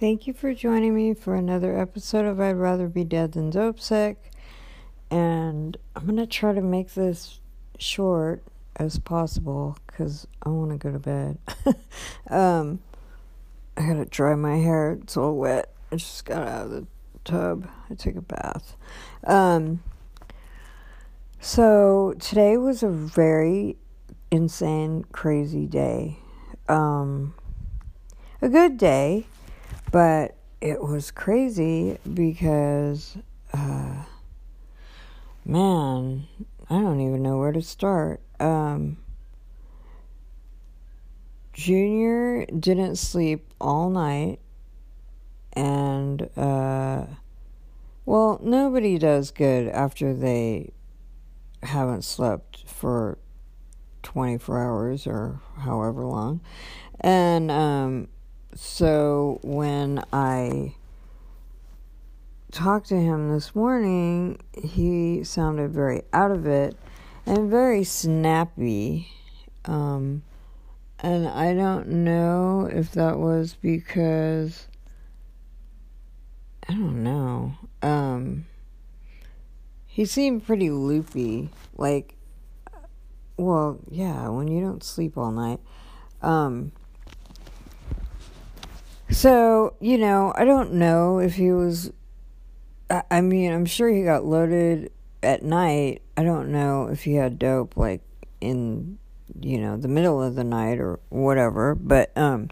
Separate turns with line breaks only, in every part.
Thank you for joining me for another episode of I'd Rather Be Dead Than Dope Sick. And I'm going to try to make this short as possible because I want to go to bed. um, I got to dry my hair. It's all wet. I just got out of the tub. I took a bath. Um, so today was a very insane, crazy day. Um, a good day, but it was crazy because, uh, man, I don't even know where to start. Um, Junior didn't sleep all night, and, uh, well, nobody does good after they haven't slept for 24 hours or however long. And um, so when I talked to him this morning, he sounded very out of it and very snappy. Um, and I don't know if that was because I don't know. Um, he seemed pretty loopy. Like, well, yeah, when you don't sleep all night. Um, so, you know, I don't know if he was. I, I mean, I'm sure he got loaded at night. I don't know if he had dope, like, in, you know, the middle of the night or whatever. But, um,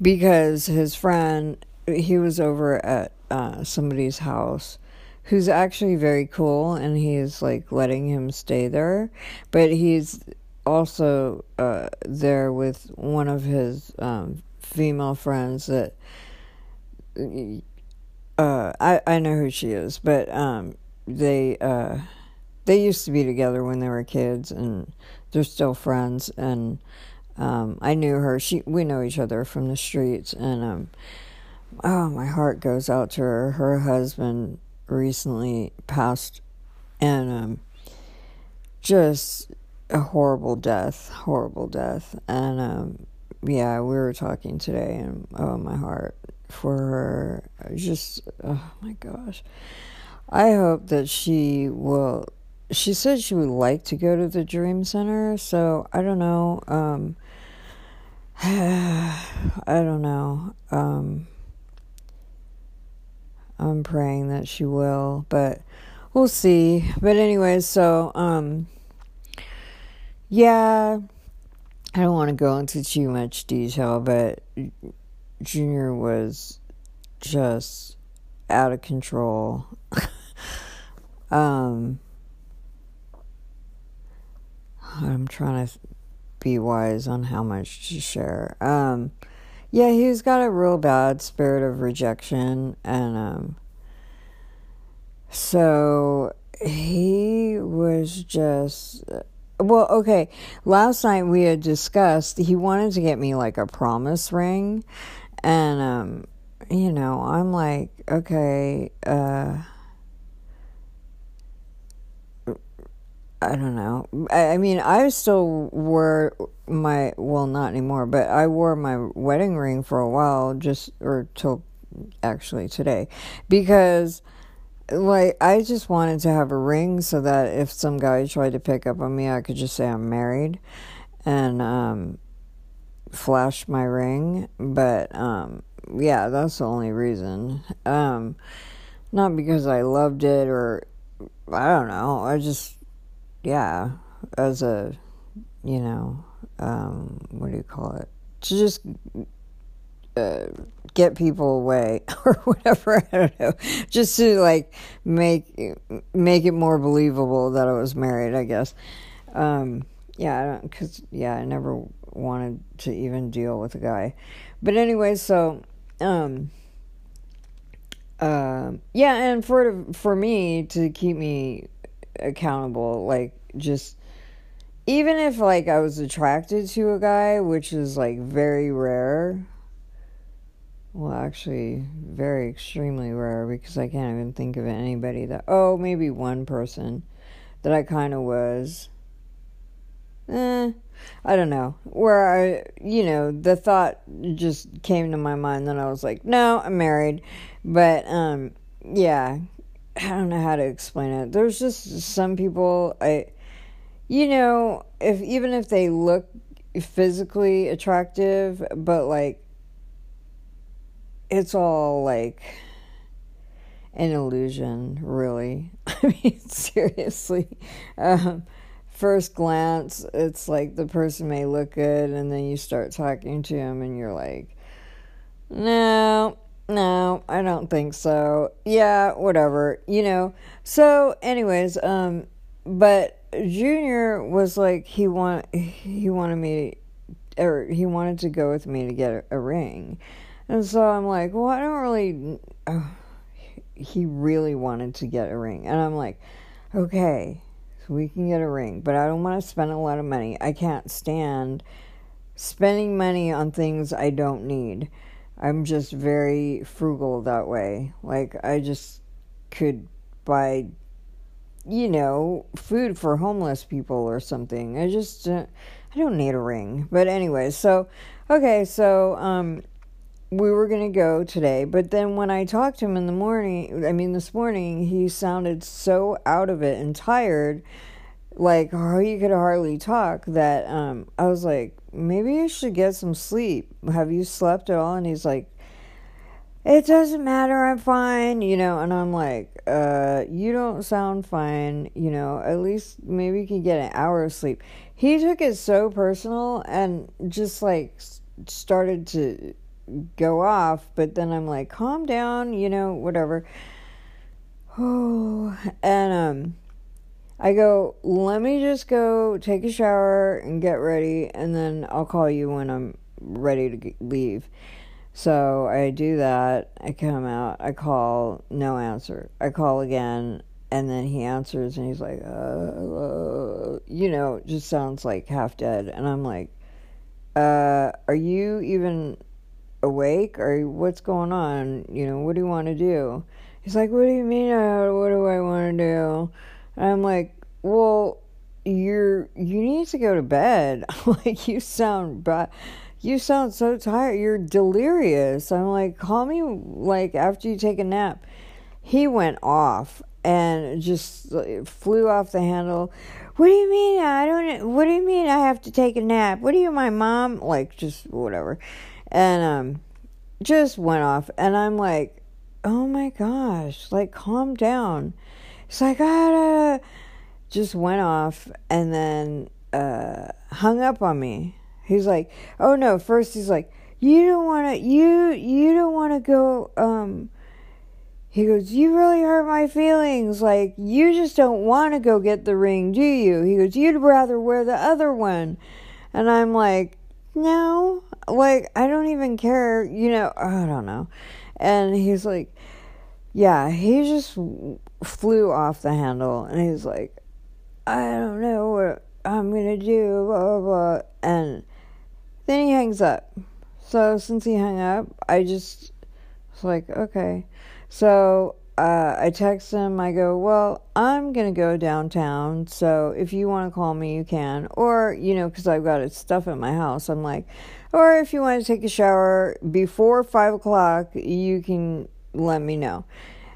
because his friend, he was over at uh, somebody's house who's actually very cool and he's like letting him stay there but he's also uh, there with one of his um, female friends that uh, I I know who she is, but um, they uh, they used to be together when they were kids, and they're still friends. And um, I knew her. She we know each other from the streets, and um, oh, my heart goes out to her. Her husband recently passed, and um, just a horrible death, horrible death, and um, yeah, we were talking today, and oh, my heart for her. Just, oh my gosh. I hope that she will. She said she would like to go to the Dream Center, so I don't know. Um, I don't know. Um, I'm praying that she will, but we'll see. But anyway, so um, yeah I don't want to go into too much detail, but Junior was just out of control. um, I'm trying to be wise on how much to share. Um, yeah, he's got a real bad spirit of rejection, and um, so he was just well, okay. Last night we had discussed he wanted to get me like a promise ring, and um, you know, I'm like, okay, uh, I don't know. I, I mean, I still wore my well, not anymore, but I wore my wedding ring for a while, just or till actually today, because like I just wanted to have a ring so that if some guy tried to pick up on me, I could just say I'm married and um, flash my ring. But um, yeah, that's the only reason. Um, not because I loved it or I don't know. I just yeah, as a you know, um, what do you call it? To just uh, get people away or whatever. I don't know, just to like make make it more believable that I was married. I guess. Um, yeah, I don't because yeah, I never wanted to even deal with a guy, but anyway, so um, uh, yeah, and for for me to keep me accountable, like just even if like I was attracted to a guy, which is like very rare well, actually, very extremely rare because I can't even think of anybody that. Oh, maybe one person that I kind of was eh, I don't know. Where I, you know, the thought just came to my mind. Then I was like, no, I'm married. But, um, yeah, I don't know how to explain it. There's just some people, I, you know, if even if they look physically attractive, but like, it's all like an illusion, really. I mean, seriously. Um, first glance, it's like the person may look good, and then you start talking to him, and you're like, no, no, I don't think so. Yeah, whatever, you know. So, anyways, um, but Junior was like he want he wanted me, to, or he wanted to go with me to get a, a ring, and so I'm like, well, I don't really. Uh, he really wanted to get a ring. And I'm like, okay, so we can get a ring, but I don't want to spend a lot of money. I can't stand spending money on things I don't need. I'm just very frugal that way. Like, I just could buy, you know, food for homeless people or something. I just, uh, I don't need a ring. But anyway, so, okay, so, um, we were going to go today, but then when I talked to him in the morning, I mean, this morning, he sounded so out of it and tired, like he could hardly talk, that um, I was like, maybe you should get some sleep. Have you slept at all? And he's like, it doesn't matter, I'm fine, you know, and I'm like, uh, you don't sound fine, you know, at least maybe you can get an hour of sleep. He took it so personal and just like started to go off, but then I'm like, calm down, you know, whatever. Oh, and um, I go, let me just go take a shower and get ready, and then I'll call you when I'm ready to leave. So I do that. I come out. I call. No answer. I call again, and then he answers, and he's like, uh, uh, you know, just sounds like half dead. And I'm like, uh, are you even awake or what's going on? You know, what do you want to do? He's like, what do you mean? Uh, what do I want to do? And I'm like, well, you're you need to go to bed. like you sound bad. You sound so tired. You're delirious. I'm like, call me like after you take a nap. He went off and just flew off the handle. What do you mean? I don't. What do you mean? I have to take a nap? What are you, my mom? Like just whatever and um just went off and i'm like oh my gosh like calm down. It's like ah just went off and then uh hung up on me. He's like oh no. First he's like you don't want to you you don't want to go um he goes you really hurt my feelings. Like you just don't want to go get the ring do you? He goes you'd rather wear the other one. And i'm like no, like I don't even care, you know, I don't know. And he's like, yeah, he just flew off the handle and he's like, I don't know what I'm gonna do, blah, blah, blah. And then he hangs up. So since he hung up, I just was like, okay. So uh, I text him. I go, well, I'm gonna go downtown. So if you want to call me, you can. Or you know, because I've got stuff at my house. I'm like, or if you want to take a shower before five o'clock, you can let me know.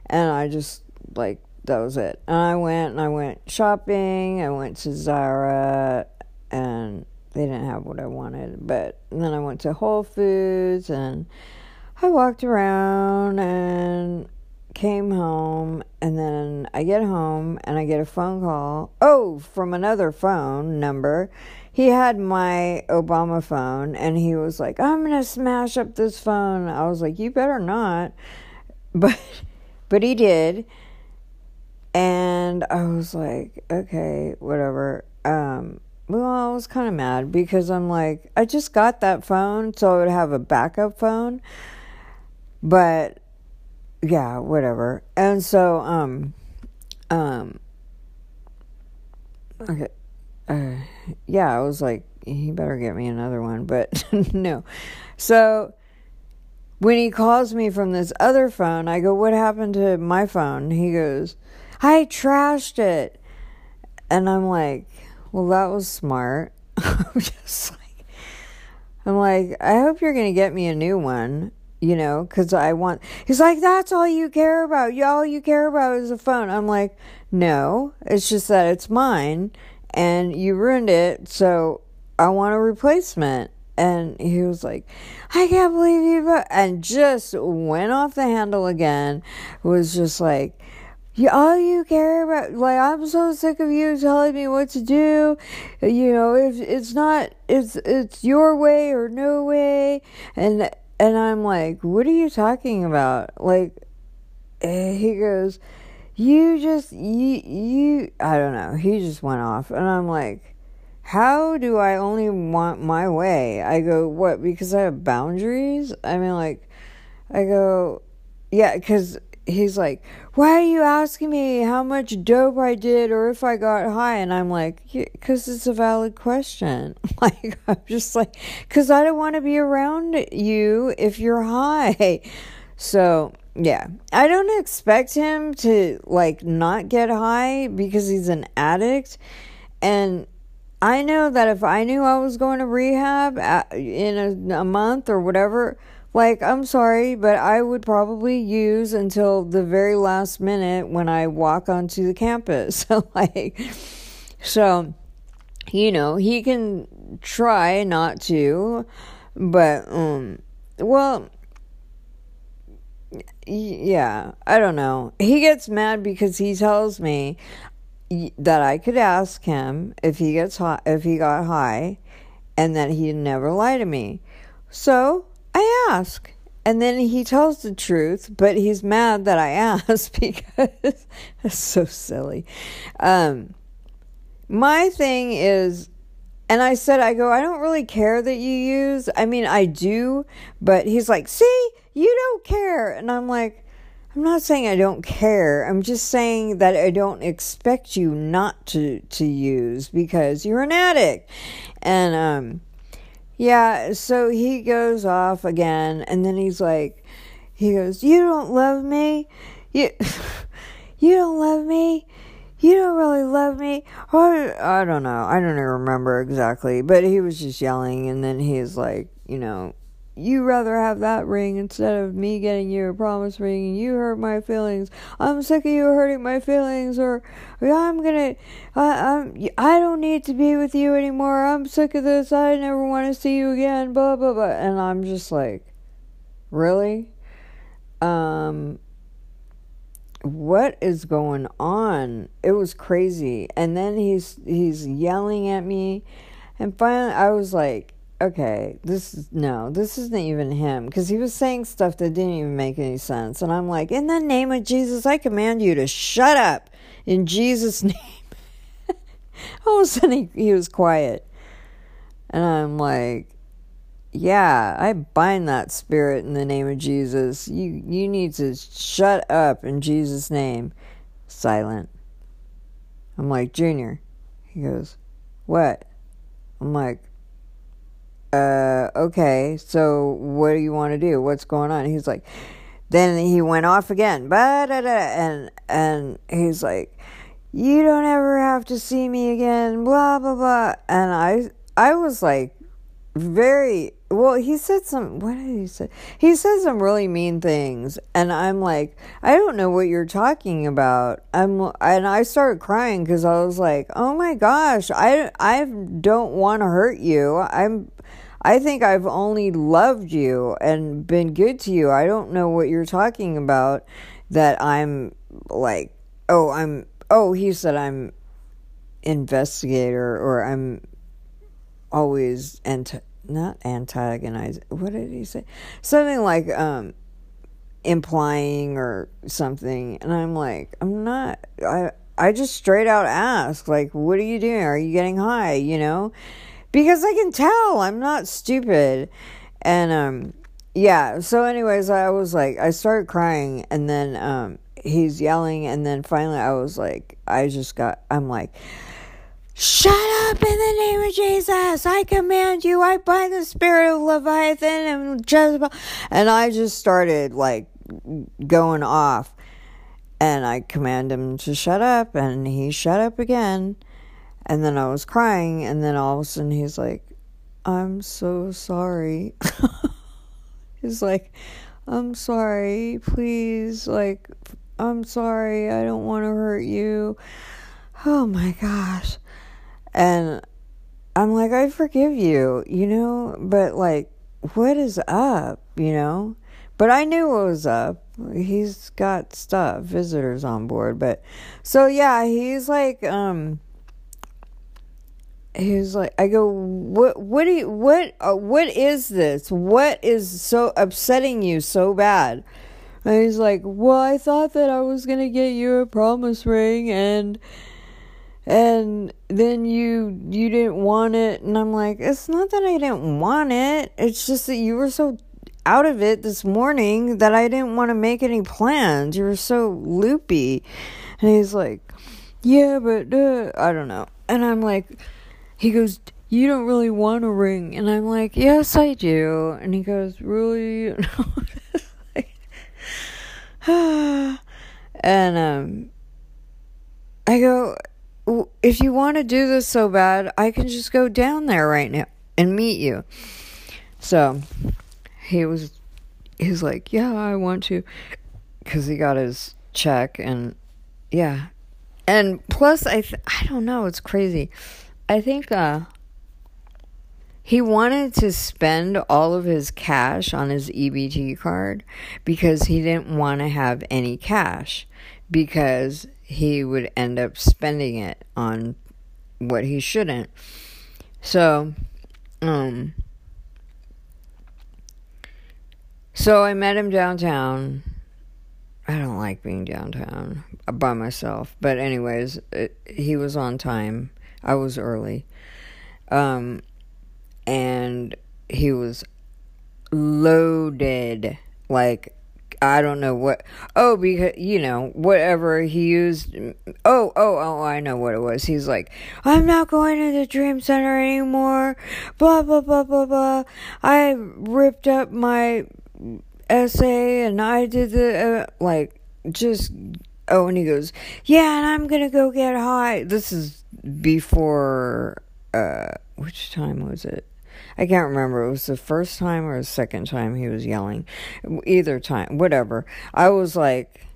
And I just like that was it. And I went and I went shopping. I went to Zara, and they didn't have what I wanted. But then I went to Whole Foods and I walked around and came home and then I get home and I get a phone call. Oh, from another phone number. He had my Obama phone and he was like, I'm going to smash up this phone. I was like, you better not. But but he did. And I was like, okay, whatever. Um well, I was kind of mad because I'm like, I just got that phone so I would have a backup phone. But yeah, whatever. And so, um, um, okay, uh, yeah, I was like, he better get me another one, but no. So when he calls me from this other phone, I go, What happened to my phone? He goes, I trashed it. And I'm like, Well, that was smart. I'm just like, I'm like, I hope you're gonna get me a new one, you know, because I want. He's like, that's all you care about. All you care about is a phone. I'm like, no, it's just that it's mine, and you ruined it, so I want a replacement. And he was like, I can't believe you, and just went off the handle again. Was just like all you care about, like, I'm so sick of you telling me what to do. You know, if it's not, it's, it's your way or no way. And, and I'm like, what are you talking about? Like, eh, he goes, you just, you, you, I don't know. He just went off. And I'm like, how do I only want my way? I go, what? Because I have boundaries? I mean, like, I go, yeah, because he's like, Why are you asking me how much dope I did or if I got high? And I'm like, Because it's a valid question. Like, I'm just like, Because I don't want to be around you if you're high. So, yeah, I don't expect him to like not get high because he's an addict. And I know that if I knew I was going to rehab uh, in a, a month or whatever, like, I'm sorry, but I would probably use until the very last minute when I walk onto the campus. So, like, so, you know, he can try not to, but, um, well, yeah, I don't know. He gets mad because he tells me that I could ask him if he gets high, if he got high, and that he'd never lie to me. So I ask. And then he tells the truth, but he's mad that I asked because it's so silly. Um, my thing is, and I said, I go, I don't really care that you use. I mean, I do, but he's like, see, you don't care. And I'm like, I'm not saying I don't care. I'm just saying that I don't expect you not to, to use because you're an addict. And, um, yeah, so he goes off again, and then he's like, he goes, You don't love me? You, you don't love me? You don't really love me? Or, I don't know. I don't even remember exactly, but he was just yelling, and then he's like, You know, you rather have that ring instead of me getting you a promise ring and you hurt my feelings. I'm sick of you hurting my feelings or I'm gonna I, I'm I don't need to be with you anymore. I'm sick of this. I never want to see you again. Blah blah blah. And I'm just like, really? Um what is going on? It was crazy. And then he's he's yelling at me and finally I was like okay, this is no, this isn't even him because he was saying stuff that didn't even make any sense. And I'm like, in the name of Jesus, I command you to shut up in Jesus' name. All of a sudden, he, he was quiet. And I'm like, yeah, I bind that spirit in the name of Jesus. You you need to shut up in Jesus' name. Silent. I'm like, Junior. He goes, What? I'm like, uh, okay, so what do you want to do? What's going on? He's like, then he went off again, and and he's like, you don't ever have to see me again, blah blah blah. And I I was like, very well. He said some. What did he say? He said some really mean things, and I'm like, I don't know what you're talking about. I'm and I started crying because I was like, oh my gosh, I I don't want to hurt you. I'm I think I've only loved you and been good to you. I don't know what you're talking about that I'm like, oh, I'm, oh, he said I'm investigator or I'm always anti, not antagonize. What did he say? Something like, um, implying or something. And I'm like, I'm not, I, I just straight out ask, like, what are you doing? Are you getting high? You know? because I can tell I'm not stupid. And um yeah, so anyways, I was like I started crying and then um he's yelling and then finally I was like I just got I'm like Shut up in the name of Jesus. I command you. I bind the spirit of Leviathan and Jezebel. And I just started like going off. And I command him to shut up. And he shut up again. and then I was crying, and then all of a sudden he's like, I'm so sorry. he's like, I'm sorry, please, like, I'm sorry, I don't want to hurt you. Oh my gosh. And I'm like, I forgive you, you know, but like, what is up, you know? But I knew what was up. He's got stuff, visitors on board, but so yeah, he's like, um, he was like, I go, what, what do you, what, uh, what is this? What is so upsetting you so bad? And he's like, well, I thought that I was gonna get you a promise ring, and and then you you didn't want it, and I'm like, it's not that I didn't want it. It's just that you were so out of it this morning that I didn't want to make any plans. You were so loopy, and he's like, yeah, but uh, I don't know, and I'm like he goes, You don't really want a ring. And I'm like, Yes, I do. And he goes, Really? and um, I go, If you want to do this so bad, I can just go down there right now and meet you. So he was, he's like, Yeah, I want to. Because he got his check and yeah. And plus, I, th- I don't know, it's crazy. I think uh, he wanted to spend all of his cash on his EBT card because he didn't want to have any cash because he would end up spending it on what he shouldn't. So, um, so I met him downtown. I don't like being downtown by myself, but anyways, it, he was on time I was early. Um, and he was loaded. Like, I don't know what. Oh, because, you know, whatever he used. Oh, oh, oh, I know what it was. He's like, I'm not going to the Dream Center anymore. Blah, blah, blah, blah, blah. I ripped up my essay and I did the, uh, like, just. Oh, and he goes, Yeah, and I'm gonna go get high. This is before uh which time was it? I can't remember. It was the first time or the second time he was yelling. Either time, whatever. I was like,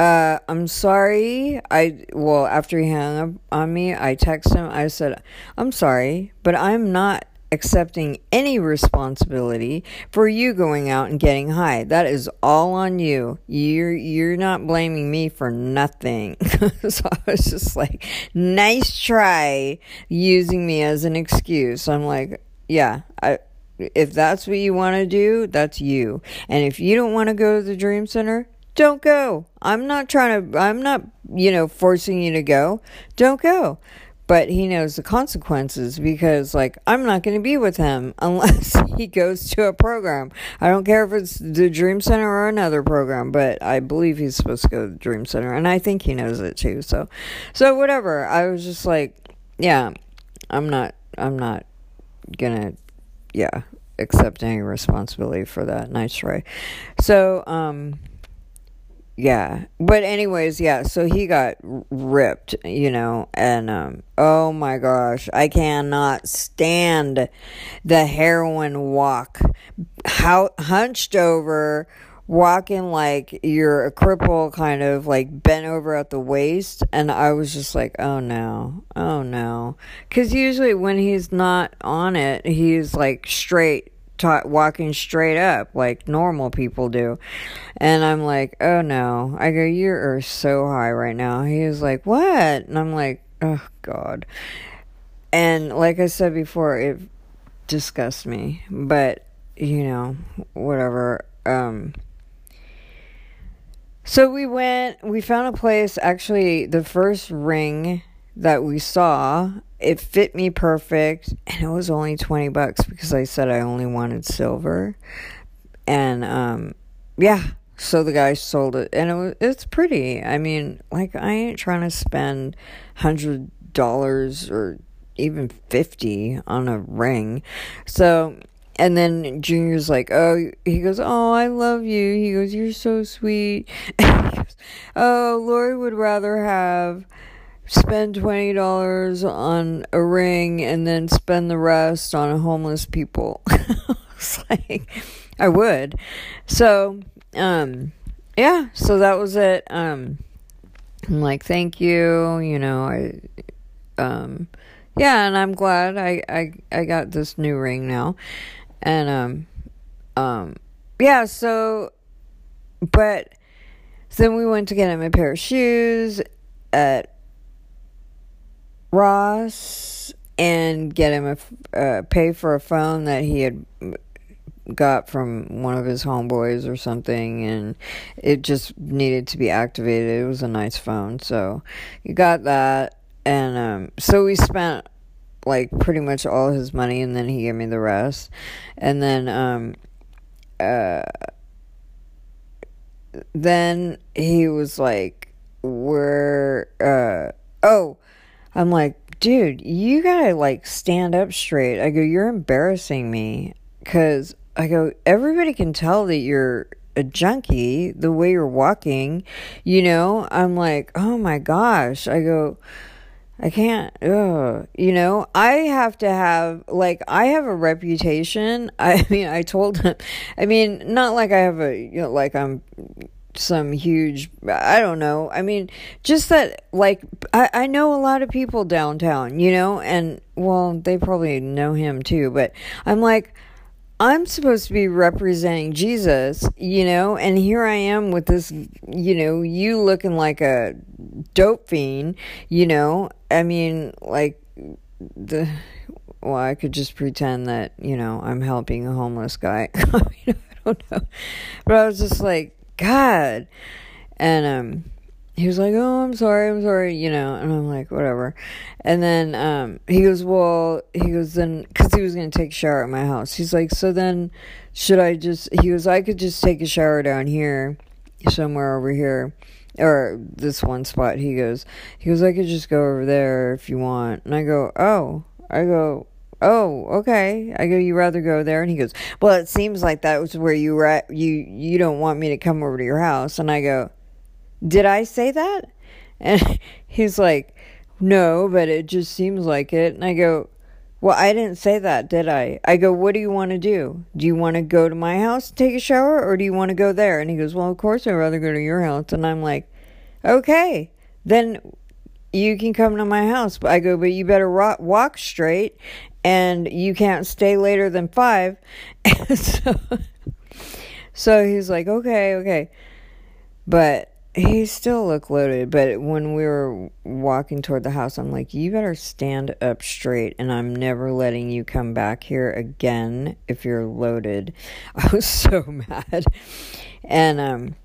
uh, I'm sorry. I, well, after he hung up on me, I texted him. I said, I'm sorry, but I'm not accepting any responsibility for you going out and getting high. That is all on you. You're you're not blaming me for nothing. so I was just like, nice try using me as an excuse. I'm like, yeah, I if that's what you want to do, that's you. And if you don't want to go to the dream center, don't go. I'm not trying to I'm not, you know, forcing you to go. Don't go but he knows the consequences because like I'm not going to be with him unless he goes to a program. I don't care if it's the Dream Center or another program, but I believe he's supposed to go to the Dream Center and I think he knows it too. So so whatever. I was just like, yeah, I'm not I'm not to yeah, accept any responsibility for that. Nice try. So um yeah but anyways yeah so he got ripped you know and um oh my gosh i cannot stand the heroin walk how hunched over walking like you're a cripple kind of like bent over at the waist and i was just like oh no oh no because usually when he's not on it he's like straight ta- walking straight up like normal people do. And I'm like, oh no. I go, you are so high right now. He was like, what? And I'm like, oh God. And like I said before, it disgusts me. But, you know, whatever. Um, so we went, we found a place, actually, the first ring that we saw it fit me perfect and it was only 20 bucks because I said I only wanted silver. And um yeah, so the guy sold it and it was it's pretty. I mean, like I ain't trying to spend $100 or even 50 on a ring. So and then Junior's like, oh, he goes, oh, I love you. He goes, you're so sweet. goes, oh, Lori would rather have spend twenty dollars on a ring and then spend the rest on homeless people. it's like I would. So, um, yeah, so that was it. Um, I'm like, thank you, you know, I, um, yeah, and I'm glad I, I, I got this new ring now. And, um, um, yeah, so, but then we went to get him a pair of shoes at Ross and get him a, uh, pay for a phone that he had got from one of his homeboys or something and it just needed to be activated. It was a nice phone. So you got that and um, so we spent like pretty much all his money and then he gave me the rest. And then um uh then he was like we're uh oh I'm like dude you gotta like stand up straight I go you're embarrassing me because I go, everybody can tell that you're a junkie the way you're walking, you know? I'm like, oh my gosh. I go, I can't, ugh. you know, I have to have, like, I have a reputation. I mean, I told him, I mean, not like I have a, you know, like I'm some huge, I don't know. I mean, just that, like, I, I know a lot of people downtown, you know, and, well, they probably know him too, but I'm like, I'm supposed to be representing Jesus, you know, and here I am with this, you know, you looking like a dope fiend, you know. I mean, like the well, I could just pretend that, you know, I'm helping a homeless guy. I, mean, I don't know. But I was just like, God. And um he was like, "Oh, I'm sorry, I'm sorry," you know, and I'm like, "Whatever." And then um, he goes, "Well," he goes, "Then," because he was gonna take a shower at my house. He's like, "So then, should I just?" He goes, "I could just take a shower down here, somewhere over here." Or this one spot, he goes, he goes, I could just go over there if you want. And I go, oh, I go, oh okay i go you rather go there and he goes well it seems like that was where you were at you you don't want me to come over to your house and i go did I say that? And he's like, No, but it just seems like it. And I go, Well, I didn't say that, did I? I go, What do you want to do? Do you want to go to my house take a shower or do you want to go there? And he goes, Well, of course I'd rather go to your house. And I'm like, Okay, then you can come to my house. But I go, But you better walk straight and you can't stay later than five. so, so he's like, Okay, okay. But he still looked loaded, but when we were walking toward the house, I'm like, you better stand up straight, and I'm never letting you come back here again if you're loaded. I was so mad. And um,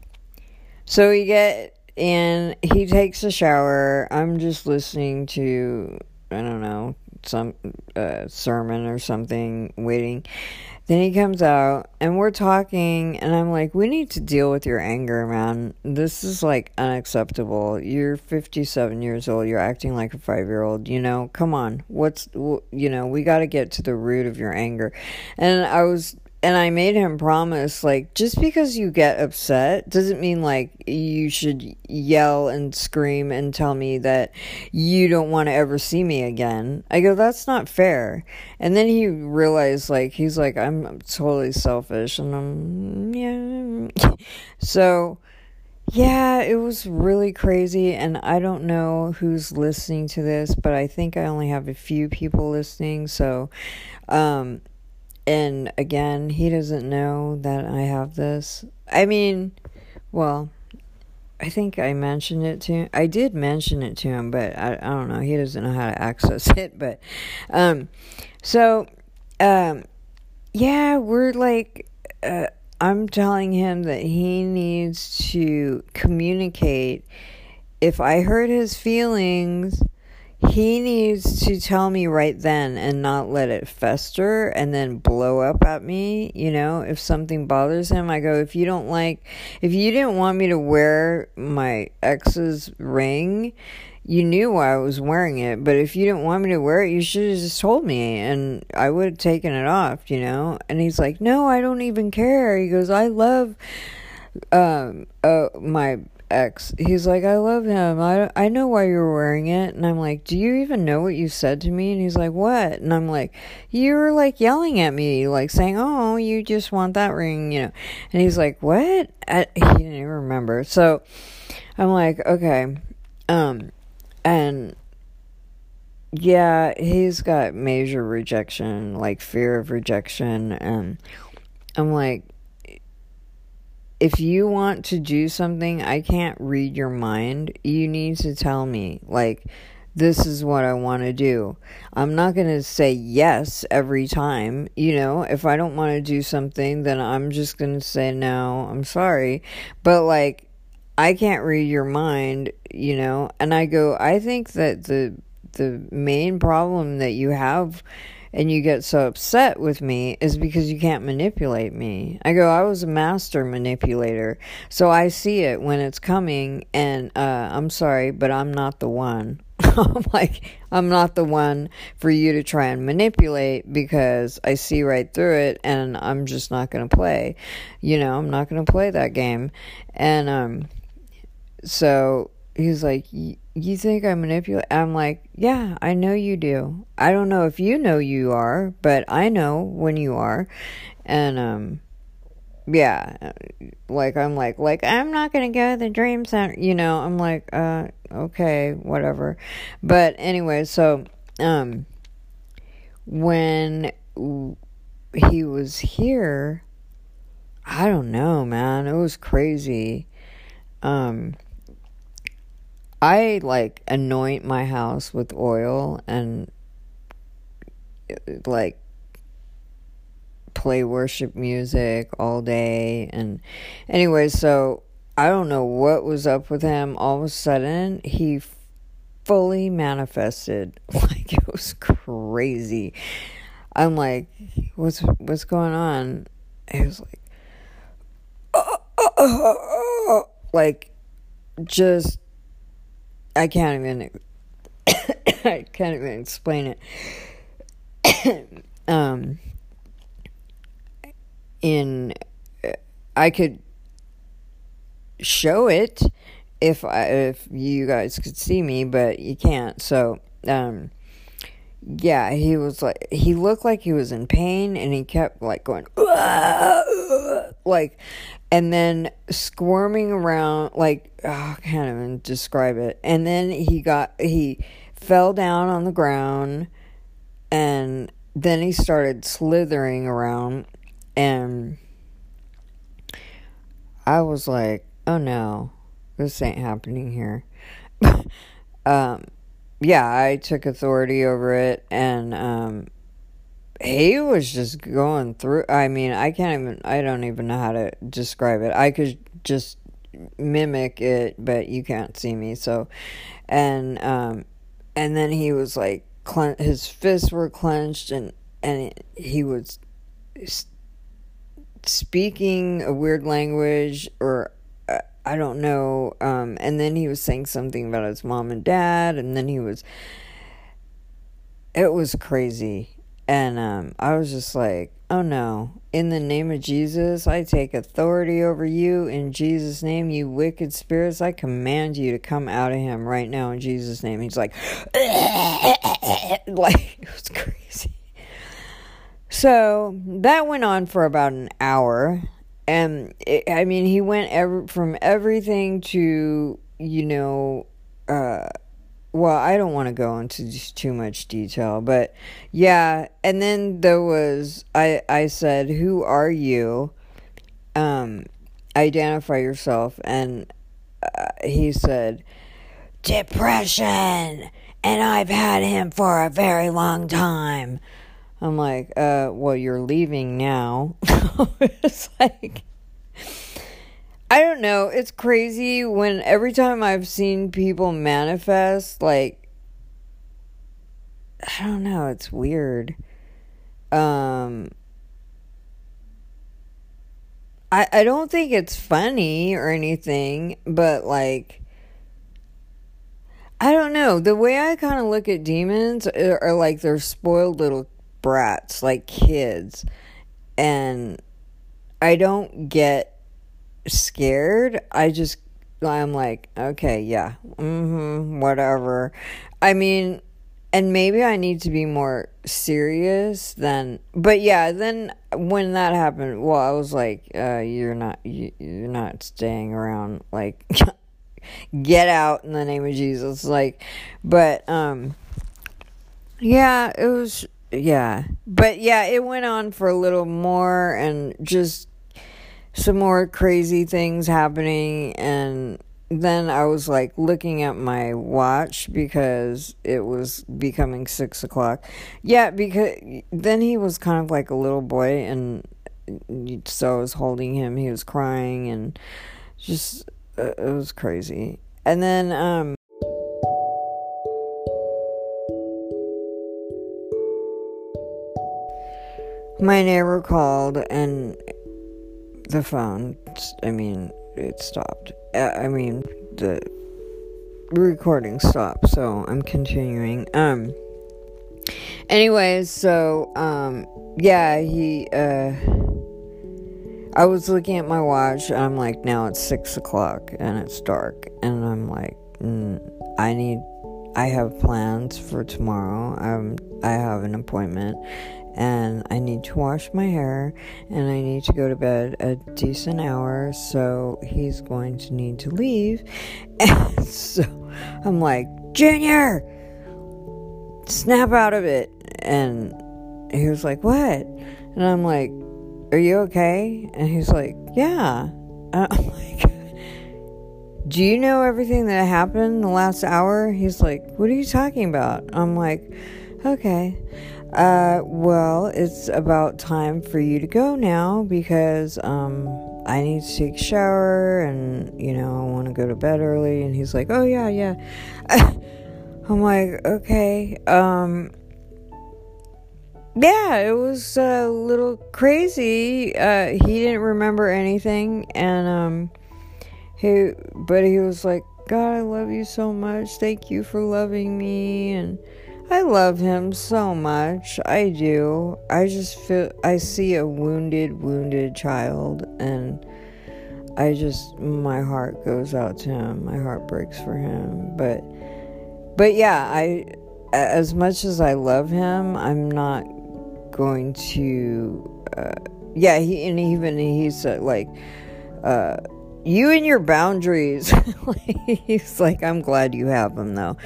so we get in, he takes a shower. I'm just listening to, I don't know, some uh, sermon or something, waiting. Then he comes out and we're talking, and I'm like, we need to deal with your anger, man. This is like unacceptable. You're 57 years old. You're acting like a five year old. You know, come on. What's, you know, we got to get to the root of your anger. And I was and I made him promise like just because you get upset doesn't mean like you should yell and scream and tell me that you don't want to ever see me again. I go that's not fair. And then he realized like he's like I'm totally selfish and I'm yeah. so yeah, it was really crazy and I don't know who's listening to this, but I think I only have a few people listening, so um and again, he doesn't know that I have this. I mean, well, I think I mentioned it to him. I did mention it to him, but I, I don't know. He doesn't know how to access it. But, um, so, um, yeah, we're like, uh, I'm telling him that he needs to communicate. If I hurt his feelings, he needs to tell me right then and not let it fester and then blow up at me. You know, if something bothers him, I go, if you don't like, if you didn't want me to wear my ex's ring, you knew why I was wearing it. But if you didn't want me to wear it, you should have just told me and I would have taken it off, you know? And he's like, no, I don't even care. He goes, I love, um, uh, my ex, he's like, I love him. I, I know why you're wearing it. And I'm like, Do you even know what you said to me? And he's like, What? And I'm like, You were like yelling at me, like saying, Oh, you just want that ring, you know. And he's like, What? I, he didn't even remember. So I'm like, Okay. Um, and yeah, he's got major rejection, like fear of rejection. And I'm like, if you want to do something, I can't read your mind. You need to tell me, like, this is what I want to do. I'm not going to say yes every time. You know, if I don't want to do something, then I'm just going to say no, I'm sorry. But, like, I can't read your mind, you know, and I go, I think that the the main problem that you have and you get so upset with me is because you can't manipulate me. I go, I was a master manipulator, so I see it when it's coming, and uh, I'm sorry, but I'm not the one. I'm like, I'm not the one for you to try and manipulate because I see right through it, and I'm just not going to play. You know, I'm not going to play that game, and um, so he's like, you think I manipulate? I'm like, yeah, I know you do. I don't know if you know you are, but I know when you are. And, um, yeah, like, I'm like, like, I'm not going to go to the dream center. You know, I'm like, uh, okay, whatever. But anyway, so, um, when he was here, I don't know, man. It was crazy. Um, I like anoint my house with oil and uh, like play worship music all day and anyway so I don't know what was up with him. All of a sudden he fully manifested. Like it was crazy. I'm like what's what's going on? He was like oh, oh, oh, like just I can't even I can't even explain it. um in I could show it if I, if you guys could see me, but you can't. So, um yeah, he was like he looked like he was in pain and he kept like going like and then squirming around like oh, I can't even describe it. And then he got he fell down on the ground and then he started slithering around and I was like, "Oh no. This ain't happening here." um yeah, I took authority over it and um he was just going through I mean, I can't even I don't even know how to describe it. I could just mimic it, but you can't see me. So and um and then he was like clen- his fists were clenched and and he was speaking a weird language or uh, I don't know um and then he was saying something about his mom and dad and then he was it was crazy and um, I was just like, oh no, in the name of Jesus, I take authority over you. In Jesus' name, you wicked spirits, I command you to come out of him right now in Jesus' name. He's like, like, it was crazy. So that went on for about an hour. And it, I mean, he went ever, from everything to, you know, uh, well, I don't want to go into too much detail, but yeah. And then there was I I said, "Who are you?" Um, identify yourself, and uh, he said, "Depression," and I've had him for a very long time. I'm like, uh, well, you're leaving now. it's like I don't know. It's crazy when every time I've seen people manifest, like, I don't know. It's weird. Um, I I don't think it's funny or anything, but like. I don't know. The way I kind of look at demons are, are like they're spoiled little brats, like kids. And I don't get scared. I just I'm like, okay, yeah, mm-hmm, whatever. I mean, and maybe I need to be more serious than. But yeah, then when that happened, well, I was like, uh, you're not, you, you're not staying around. Like, get out in the name of Jesus. Like, but um, yeah, it was yeah, but yeah, it went on for a little more and just some more crazy things happening and then I was like looking at my watch because it was becoming six o'clock. Yeah, because then he was kind of like a little boy, and so I was holding him. He was crying, and just uh, it was crazy. And then um, my neighbor called, and the phone. I mean, it stopped. Uh, I mean, the recording stopped, so I'm continuing. Um. Anyways, so um, yeah, he uh. I was looking at my watch, and I'm like, now it's six o'clock, and it's dark, and I'm like, mm, I need, I have plans for tomorrow. Um, I have an appointment, and I need to wash my hair and I need to go to bed a decent hour, so he's going to need to leave. And so I'm like, Junior, snap out of it. And he was like, What? And I'm like, Are you okay? And he's like, Yeah. And I'm like, Do you know everything that happened the last hour? He's like, What are you talking about? I'm like, Okay. Uh, well, it's about time for you to go now because, um, I need to take a shower and, you know, I want to go to bed early. And he's like, oh, yeah, yeah. I'm like, okay. Um, yeah, it was a little crazy. Uh, he didn't remember anything. And, um, he, but he was like, God, I love you so much. Thank you for loving me. And, I love him so much. I do. I just feel I see a wounded, wounded child and I just my heart goes out to him. My heart breaks for him. But but yeah, I as much as I love him, I'm not going to uh, yeah, he and even he said like uh you and your boundaries. he's like, I'm glad you have them though.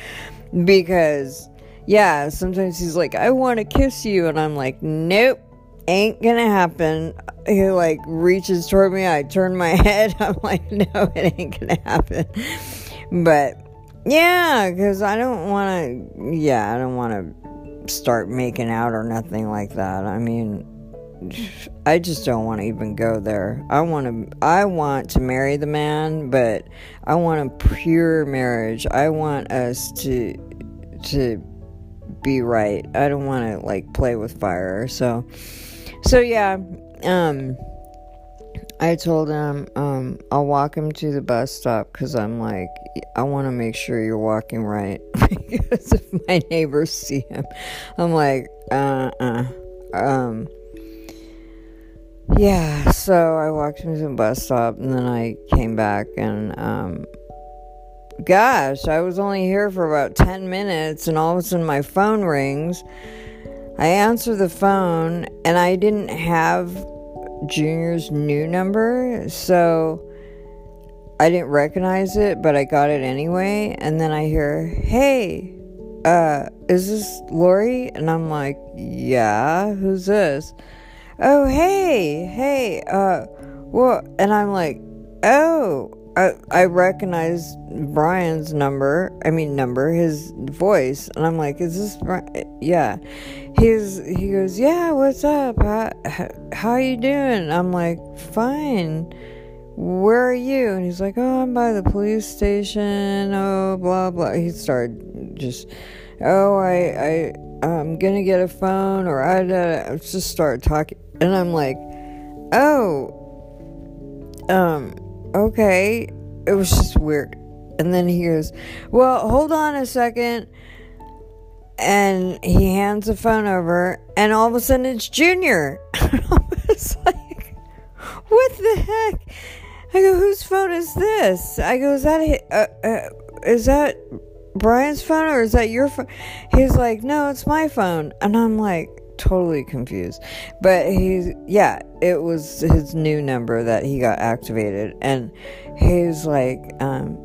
Because yeah, sometimes he's like, I want to kiss you. And I'm like, nope, ain't gonna happen. He like reaches toward me. I turn my head. I'm like, no, it ain't gonna happen. But yeah, because I don't want to, yeah, I don't want to start making out or nothing like that. I mean, I just don't want to even go there. I want to I want to marry the man, but I want a pure marriage. I want us to to be right. I don't want to like play with fire. So, so yeah. Um, I told him um, I'll walk him to the bus stop because I'm like I want to make sure you're walking right because if my neighbors see him, I'm like uh uh um. Yeah, so I walked him to the bus stop and then I came back and um, gosh, I was only here for about 10 minutes, and all of a sudden my phone rings. I answer the phone, and I didn't have Junior's new number, so I didn't recognize it, but I got it anyway. And then I hear, hey, uh, is this Lori? And I'm like, yeah, who's this? Oh, hey, hey, uh, well, and I'm like, oh, I, I recognize Brian's number. I mean, number, his voice, and I'm like, "Is this Brian? Yeah." He's he goes, "Yeah, what's up? How how you doing?" I'm like, "Fine." Where are you? And he's like, "Oh, I'm by the police station." Oh, blah blah. He started just, "Oh, I I I'm gonna get a phone," or I, I just start talking, and I'm like, "Oh." Um, okay. It was just weird. And then he goes, Well, hold on a second. And he hands the phone over, and all of a sudden it's Junior. I was like, What the heck? I go, whose phone is this? I go, is that uh, uh, is that Brian's phone or is that your phone? He's like, no, it's my phone, and I'm like totally confused. But he's yeah, it was his new number that he got activated, and he's like, um,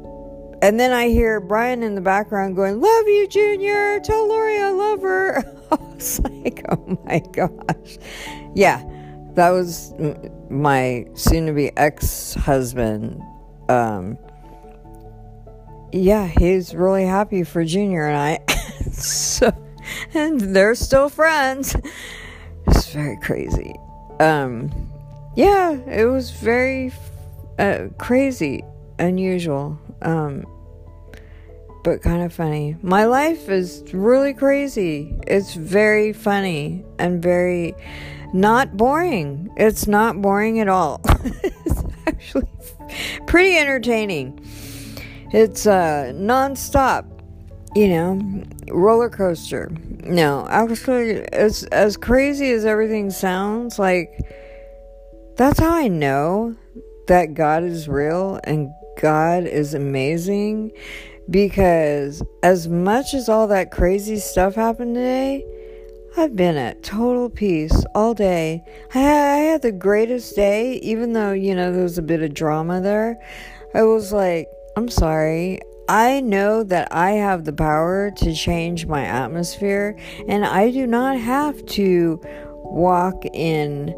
and then I hear Brian in the background going, "Love you, Junior. Tell Lori I love her." I was like, "Oh my gosh, yeah." That was my soon-to-be ex-husband. Um, yeah, he's really happy for Junior and I. so, and they're still friends. It's very crazy. Um, yeah, it was very uh, crazy, unusual. Um, but kind of funny. My life is really crazy. It's very funny and very not boring. It's not boring at all. it's actually pretty entertaining. It's uh non-stop, you know, roller coaster. No, actually as as crazy as everything sounds, like that's how I know that God is real and God is amazing because as much as all that crazy stuff happened today, I've been at total peace all day. I had the greatest day, even though, you know, there was a bit of drama there. I was like, I'm sorry. I know that I have the power to change my atmosphere, and I do not have to walk in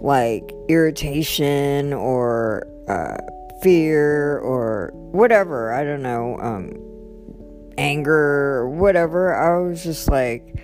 like irritation or uh, fear or whatever. I don't know, um, anger or whatever. I was just like,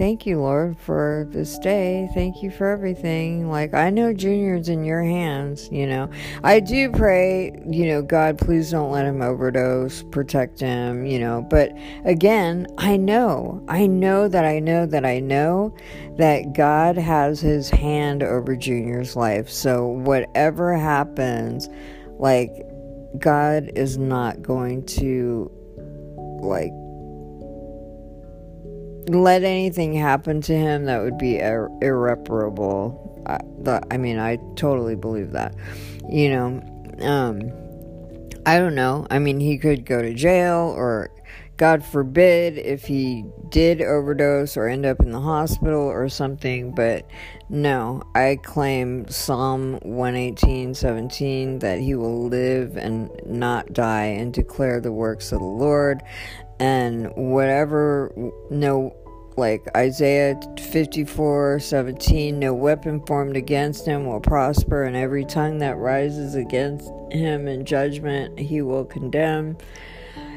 thank you, Lord, for this day. Thank you for everything. Like, I know Junior's in your hands, you know. I do pray, you know, God, please don't let him overdose, protect him, you know. But again, I know, I know that I know that I know that God has his hand over Junior's life. So, whatever happens, like, God is not going to, like, let anything happen to him that would be ir- irreparable. I, the, I mean, I totally believe that. You know, um, I don't know. I mean, he could go to jail, or God forbid if he did overdose or end up in the hospital or something. But no, I claim Psalm 118 17 that he will live and not die and declare the works of the Lord and whatever no like Isaiah 54 17, no weapon formed against him will prosper, and every tongue that rises against him in judgment he will condemn.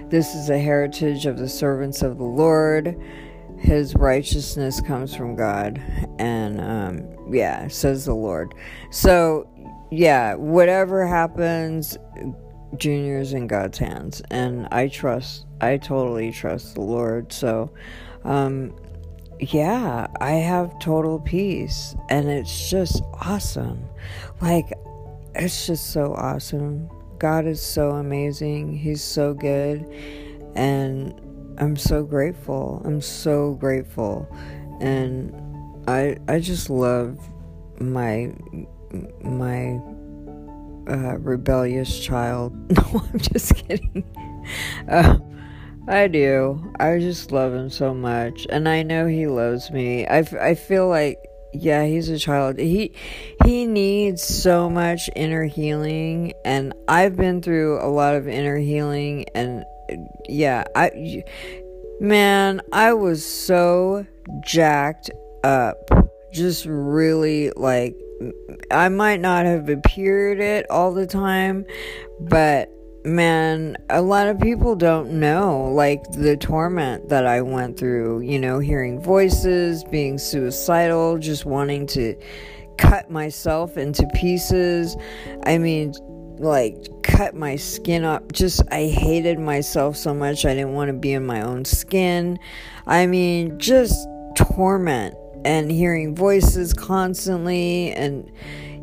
This is a heritage of the servants of the Lord. His righteousness comes from God, and um, yeah, says the Lord. So, yeah, whatever happens, Junior's in God's hands, and I trust, I totally trust the Lord. So, um, yeah, I have total peace, and it's just awesome. Like, it's just so awesome. God is so amazing. He's so good, and I'm so grateful. I'm so grateful, and I I just love my my uh, rebellious child. No, I'm just kidding. Uh, I do. I just love him so much, and I know he loves me. I, I feel like yeah, he's a child. He he needs so much inner healing, and I've been through a lot of inner healing, and yeah, I man, I was so jacked up, just really like I might not have appeared it all the time, but man, a lot of people don't know like the torment that I went through, you know, hearing voices, being suicidal, just wanting to cut myself into pieces. I mean, like cut my skin up. Just I hated myself so much. I didn't want to be in my own skin. I mean, just torment and hearing voices constantly and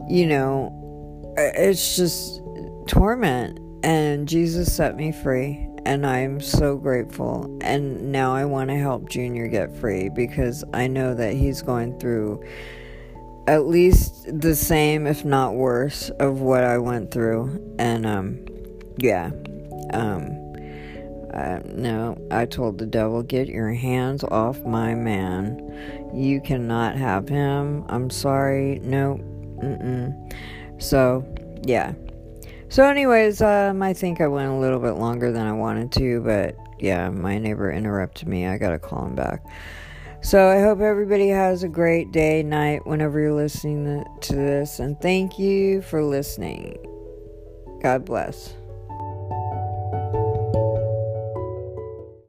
you know, it's just torment and Jesus set me free, and I'm so grateful. And now I want to help Junior get free because I know that he's going through at least the same, if not worse, of what I went through. And, um, yeah. Um, uh, no, I told the devil, get your hands off my man. You cannot have him. I'm sorry. No. Mm-mm. So, yeah. So, anyways, um, I think I went a little bit longer than I wanted to, but yeah, my neighbor interrupted me. I gotta call him back. So, I hope everybody has a great day, night, whenever you're listening to this, and thank you for listening. God bless.